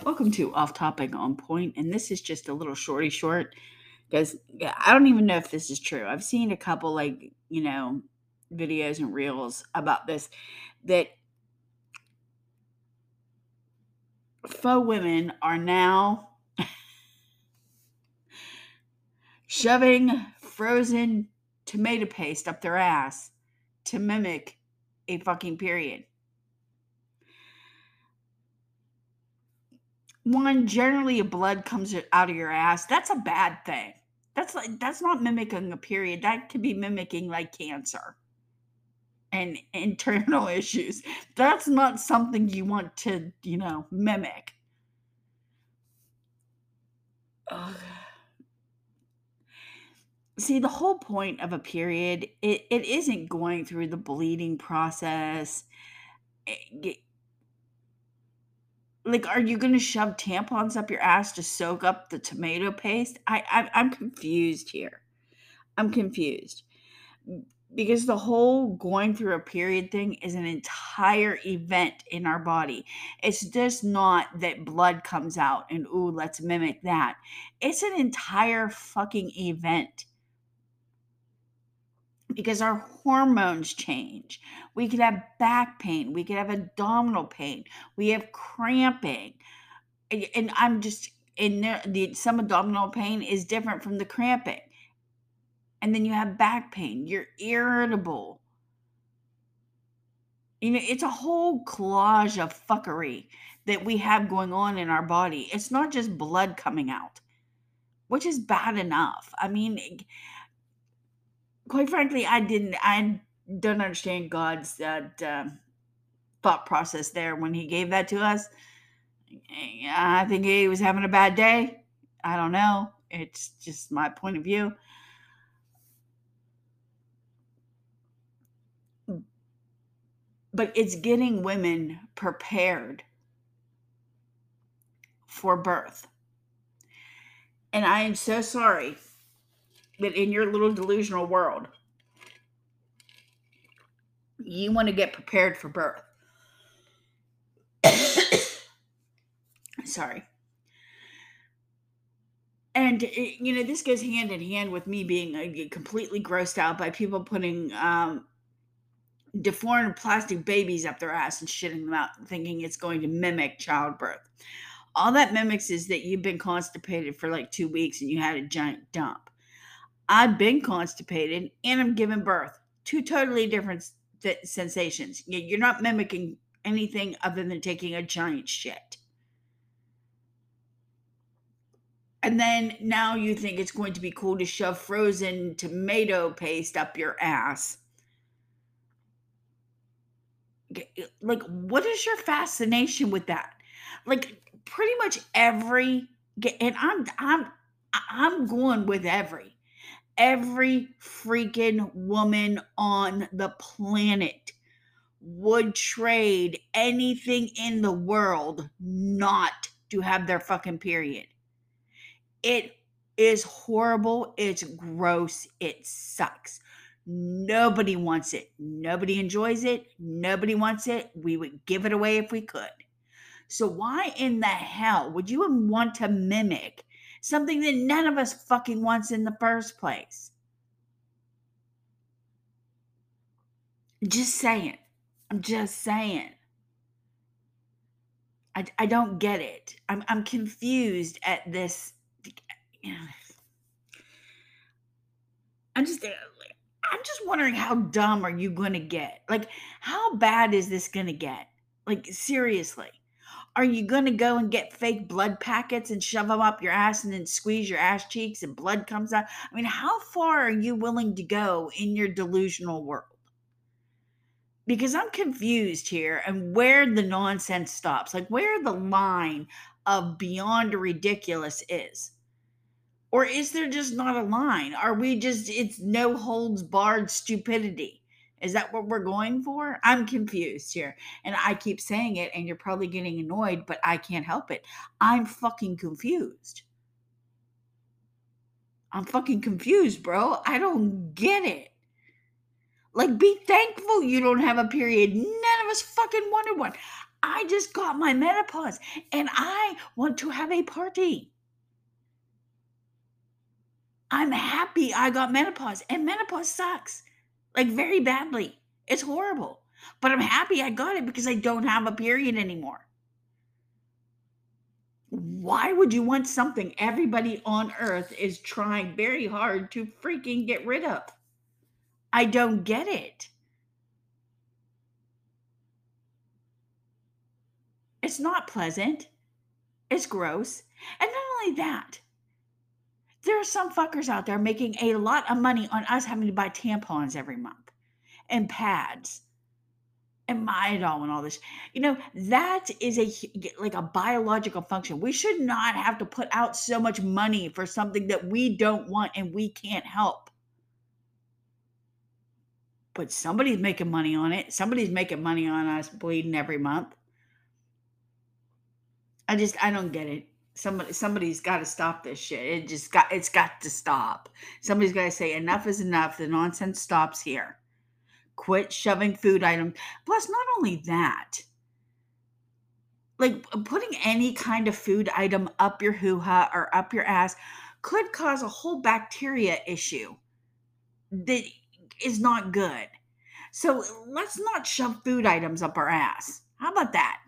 Welcome to Off Topic on Point, and this is just a little shorty short because I don't even know if this is true. I've seen a couple like you know videos and reels about this that faux women are now shoving frozen tomato paste up their ass to mimic a fucking period. One generally blood comes out of your ass. That's a bad thing. That's like that's not mimicking a period. That could be mimicking like cancer and internal issues. That's not something you want to you know mimic. Ugh. see the whole point of a period it, it isn't going through the bleeding process. It, like, are you gonna shove tampons up your ass to soak up the tomato paste? I, I I'm confused here. I'm confused because the whole going through a period thing is an entire event in our body. It's just not that blood comes out and ooh, let's mimic that. It's an entire fucking event because our hormones change. We could have back pain, we could have abdominal pain, we have cramping. And I'm just in there, the some abdominal pain is different from the cramping. And then you have back pain, you're irritable. You know, it's a whole collage of fuckery that we have going on in our body. It's not just blood coming out, which is bad enough. I mean, quite frankly, I didn't. I don't understand God's uh, thought process there when He gave that to us. I think He was having a bad day. I don't know. It's just my point of view. But it's getting women prepared for birth. And I am so sorry that in your little delusional world, you want to get prepared for birth. Sorry. And, it, you know, this goes hand in hand with me being uh, completely grossed out by people putting um, deformed plastic babies up their ass and shitting them out, thinking it's going to mimic childbirth. All that mimics is that you've been constipated for like two weeks and you had a giant dump. I've been constipated and I'm giving birth. Two totally different th- sensations. You're not mimicking anything other than taking a giant shit. And then now you think it's going to be cool to shove frozen tomato paste up your ass. Like, what is your fascination with that? Like, pretty much every, and I'm, I'm, I'm going with every every freaking woman on the planet would trade anything in the world not to have their fucking period. It is horrible. It's gross. It sucks. Nobody wants it. Nobody enjoys it. Nobody wants it. We would give it away if we could. So, why in the hell would you want to mimic something that none of us fucking wants in the first place. Just saying. I'm just saying. I, I don't get it. I'm, I'm confused at this. I'm just I'm just wondering how dumb are you going to get? Like how bad is this going to get? Like seriously. Are you going to go and get fake blood packets and shove them up your ass and then squeeze your ass cheeks and blood comes out? I mean, how far are you willing to go in your delusional world? Because I'm confused here and where the nonsense stops, like where the line of beyond ridiculous is. Or is there just not a line? Are we just, it's no holds barred stupidity? Is that what we're going for? I'm confused here. And I keep saying it, and you're probably getting annoyed, but I can't help it. I'm fucking confused. I'm fucking confused, bro. I don't get it. Like, be thankful you don't have a period. None of us fucking wanted one. I just got my menopause and I want to have a party. I'm happy I got menopause, and menopause sucks, like, very badly. It's horrible, but I'm happy I got it because I don't have a period anymore. Why would you want something everybody on earth is trying very hard to freaking get rid of? I don't get it. It's not pleasant. It's gross. And not only that, there are some fuckers out there making a lot of money on us having to buy tampons every month and pads and Midol and all this. You know, that is a like a biological function. We should not have to put out so much money for something that we don't want and we can't help. But somebody's making money on it. Somebody's making money on us bleeding every month. I just I don't get it. Somebody somebody's got to stop this shit. It just got it's got to stop. Somebody's got to say enough is enough. The nonsense stops here. Quit shoving food items. Plus, not only that, like putting any kind of food item up your hoo ha or up your ass could cause a whole bacteria issue that is not good. So let's not shove food items up our ass. How about that?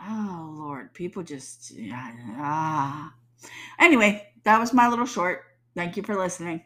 Oh Lord, people just ah. Anyway, that was my little short. Thank you for listening.